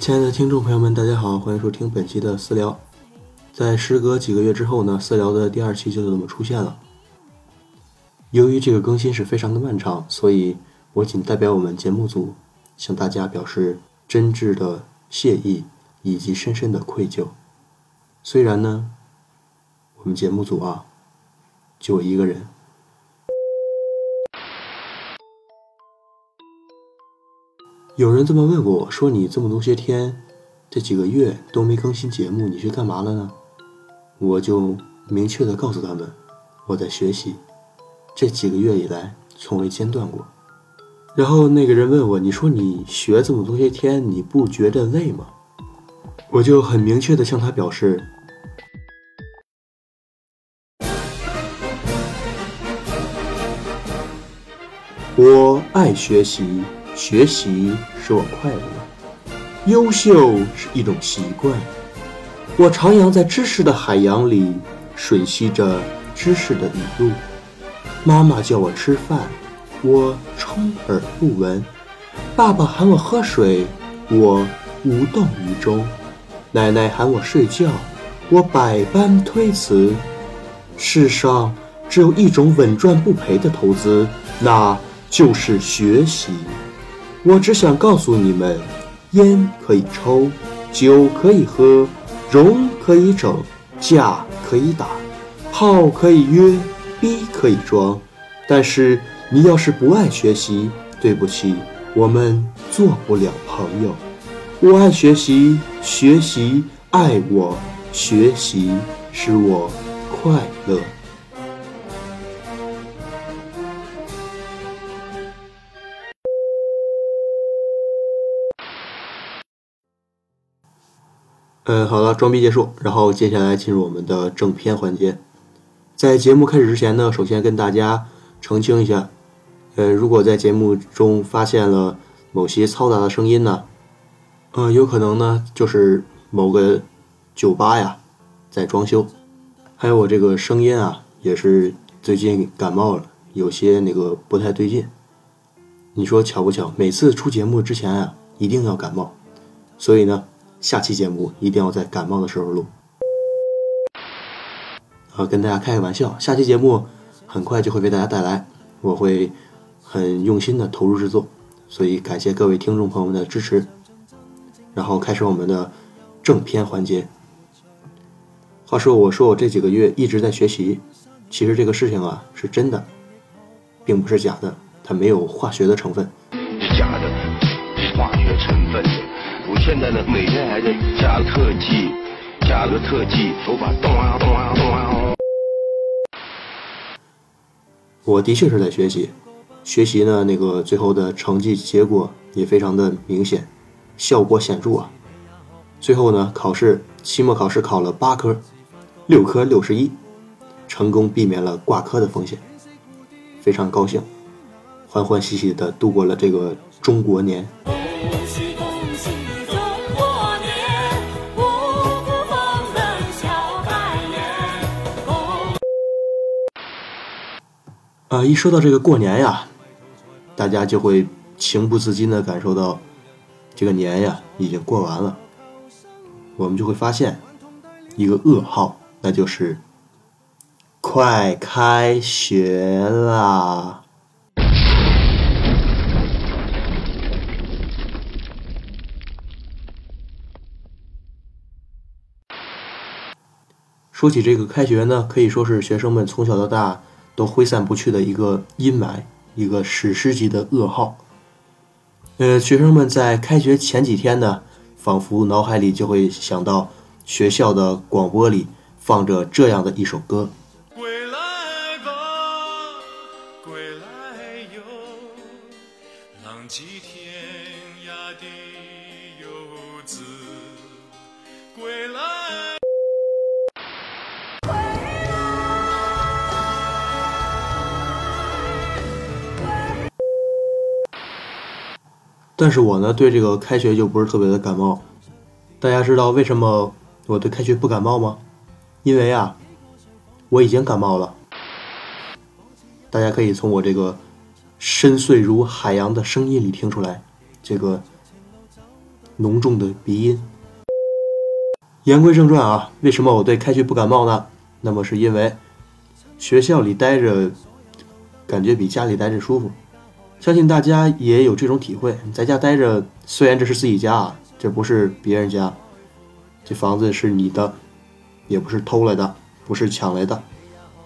亲爱的听众朋友们，大家好，欢迎收听本期的私聊。在时隔几个月之后呢，私聊的第二期就这么出现了。由于这个更新是非常的漫长，所以我仅代表我们节目组向大家表示真挚的谢意以及深深的愧疚。虽然呢，我们节目组啊，就我一个人。有人这么问过我说：“你这么多些天，这几个月都没更新节目，你去干嘛了呢？”我就明确的告诉他们：“我在学习，这几个月以来从未间断过。”然后那个人问我：“你说你学这么多些天，你不觉得累吗？”我就很明确的向他表示：“我爱学习。”学习使我快乐，优秀是一种习惯。我徜徉在知识的海洋里，吮吸着知识的雨露。妈妈叫我吃饭，我充耳不闻；爸爸喊我喝水，我无动于衷；奶奶喊我睡觉，我百般推辞。世上只有一种稳赚不赔的投资，那就是学习。我只想告诉你们，烟可以抽，酒可以喝，容可以整，架可以打，炮可以约，逼可以装，但是你要是不爱学习，对不起，我们做不了朋友。我爱学习，学习爱我，学习使我快乐。嗯，好了，装逼结束，然后接下来进入我们的正片环节。在节目开始之前呢，首先跟大家澄清一下，呃，如果在节目中发现了某些嘈杂的声音呢，呃，有可能呢就是某个酒吧呀在装修，还有我这个声音啊也是最近感冒了，有些那个不太对劲。你说巧不巧？每次出节目之前啊，一定要感冒，所以呢。下期节目一定要在感冒的时候录。啊，跟大家开个玩笑，下期节目很快就会为大家带来，我会很用心的投入制作，所以感谢各位听众朋友们的支持。然后开始我们的正片环节。话说，我说我这几个月一直在学习，其实这个事情啊是真的，并不是假的，它没有化学的成分。是假的，化学成分。我现在呢，每天还在加特技，加个特技，头发动啊动啊动啊。我的确是在学习，学习呢，那个最后的成绩结果也非常的明显，效果显著啊。最后呢，考试期末考试考了八科，六科六十一，成功避免了挂科的风险，非常高兴，欢欢喜喜的度过了这个中国年。啊，一说到这个过年呀，大家就会情不自禁的感受到，这个年呀已经过完了。我们就会发现一个噩耗，那就是快开学啦！说起这个开学呢，可以说是学生们从小到大。都挥散不去的一个阴霾，一个史诗级的噩耗。呃，学生们在开学前几天呢，仿佛脑海里就会想到学校的广播里放着这样的一首歌。但是我呢，对这个开学就不是特别的感冒。大家知道为什么我对开学不感冒吗？因为啊，我已经感冒了。大家可以从我这个深邃如海洋的声音里听出来，这个浓重的鼻音。言归正传啊，为什么我对开学不感冒呢？那么是因为学校里待着，感觉比家里待着舒服。相信大家也有这种体会。你在家待着，虽然这是自己家啊，这不是别人家，这房子是你的，也不是偷来的，不是抢来的。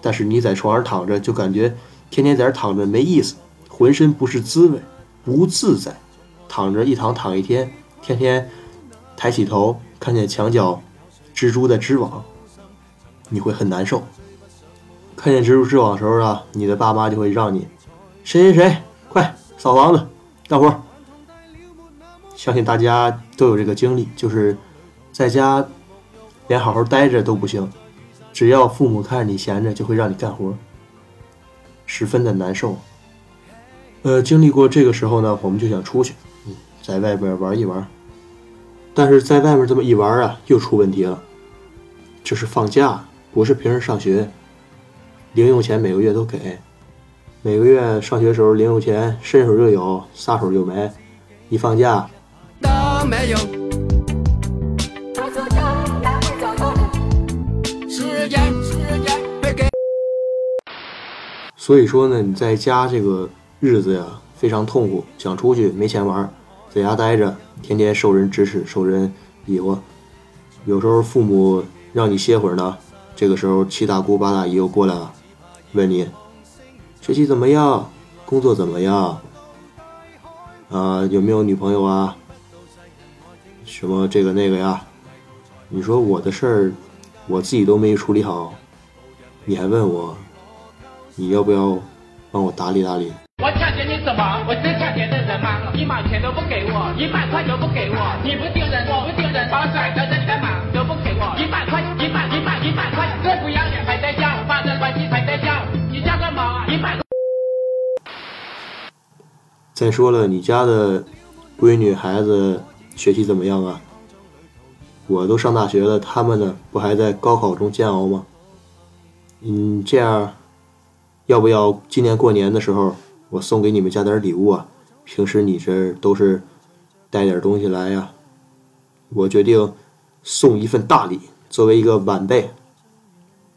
但是你在床上躺着，就感觉天天在这躺着没意思，浑身不是滋味，不自在。躺着一躺躺一天，天天抬起头看见墙角蜘蛛在织网，你会很难受。看见蜘蛛织网的时候啊，你的爸妈就会让你谁谁谁。快扫房子，干活。相信大家都有这个经历，就是在家连好好待着都不行，只要父母看着你闲着，就会让你干活，十分的难受。呃，经历过这个时候呢，我们就想出去，在外边玩一玩。但是在外面这么一玩啊，又出问题了。这是放假，不是平时上学，零用钱每个月都给。每个月上学时候零用钱伸手就有，撒手就没，一放假都没有。所以说呢，你在家这个日子呀非常痛苦，想出去没钱玩，在家待着，天天受人指使，受人比划。有时候父母让你歇会儿呢，这个时候七大姑八大姨又过来了，问你。学习怎么样？工作怎么样？啊，有没有女朋友啊？什么这个那个呀？你说我的事儿，我自己都没处理好，你还问我，你要不要帮我打理打理？我抢劫你什么？我是抢劫的人吗？一毛钱都不给我，一百块都不给我，你不丢人，我不丢人，把我甩在这里干嘛？都不给我，一百块，一百，一百，一百块，这不要脸还在叫，发生关系再说了，你家的闺女孩子学习怎么样啊？我都上大学了，他们呢，不还在高考中煎熬吗？嗯，这样，要不要今年过年的时候，我送给你们家点礼物啊？平时你这都是带点东西来呀，我决定送一份大礼，作为一个晚辈，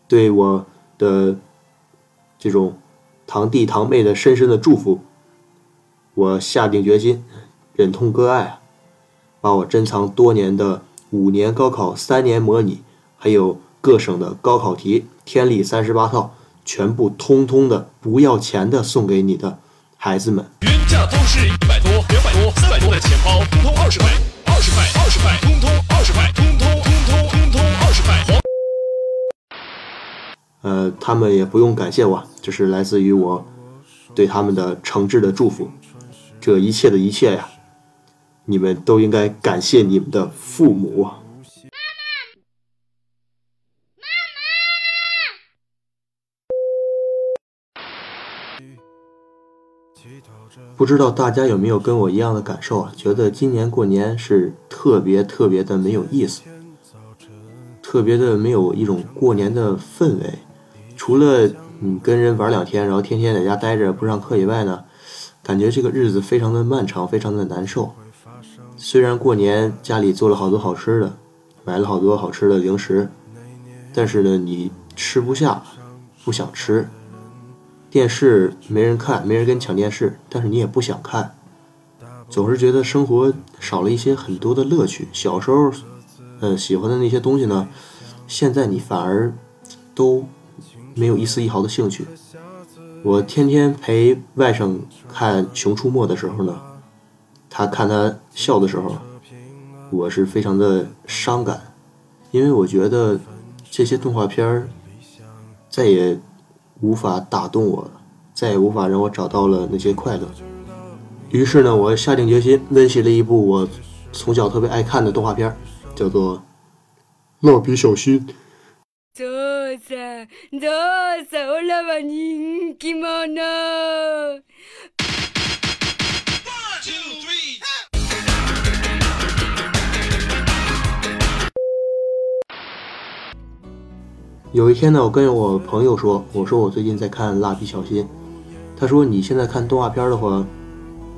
对我的这种堂弟堂妹的深深的祝福。我下定决心，忍痛割爱啊！把我珍藏多年的五年高考三年模拟，还有各省的高考题天历三十八套，全部通通的不要钱的送给你的孩子们。原价都是一百多、两百多、三百多的钱包，通通二十块，二十块，二十块，通通二十块，通通通通通通二十块。呃，他们也不用感谢我，这是来自于我对他们的诚挚的祝福。这一切的一切呀，你们都应该感谢你们的父母。妈妈，妈妈。不知道大家有没有跟我一样的感受啊？觉得今年过年是特别特别的没有意思，特别的没有一种过年的氛围。除了你跟人玩两天，然后天天在家待着不上课以外呢？感觉这个日子非常的漫长，非常的难受。虽然过年家里做了好多好吃的，买了好多好吃的零食，但是呢，你吃不下，不想吃。电视没人看，没人跟你抢电视，但是你也不想看，总是觉得生活少了一些很多的乐趣。小时候，呃，喜欢的那些东西呢，现在你反而都没有一丝一毫的兴趣。我天天陪外甥看《熊出没》的时候呢，他看他笑的时候，我是非常的伤感，因为我觉得这些动画片再也无法打动我，再也无法让我找到了那些快乐。于是呢，我下定决心温习了一部我从小特别爱看的动画片，叫做《蜡笔小新》。有一天呢，我跟我朋友说：“我说我最近在看《蜡笔小新》。”他说：“你现在看动画片的话，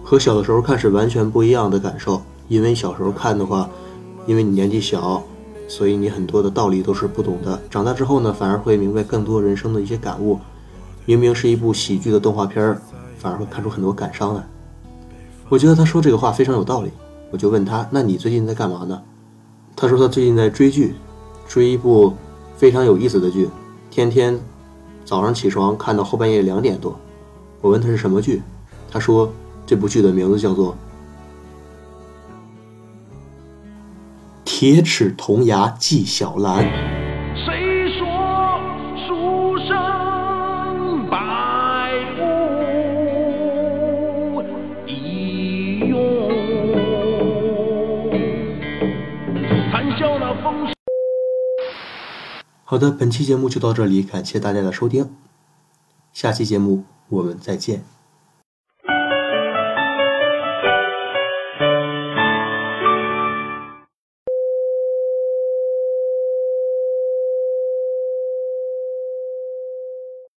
和小的时候看是完全不一样的感受，因为小时候看的话，因为你年纪小，所以你很多的道理都是不懂的。长大之后呢，反而会明白更多人生的一些感悟。明明是一部喜剧的动画片儿，反而会看出很多感伤来。我觉得他说这个话非常有道理。我就问他：“那你最近在干嘛呢？”他说他最近在追剧，追一部非常有意思的剧，天天早上起床看到后半夜两点多。我问他是什么剧，他说这部剧的名字叫做《铁齿铜牙纪晓岚》。谁说书生百无一用？谈笑那风。好的，本期节目就到这里，感谢大家的收听，下期节目我们再见。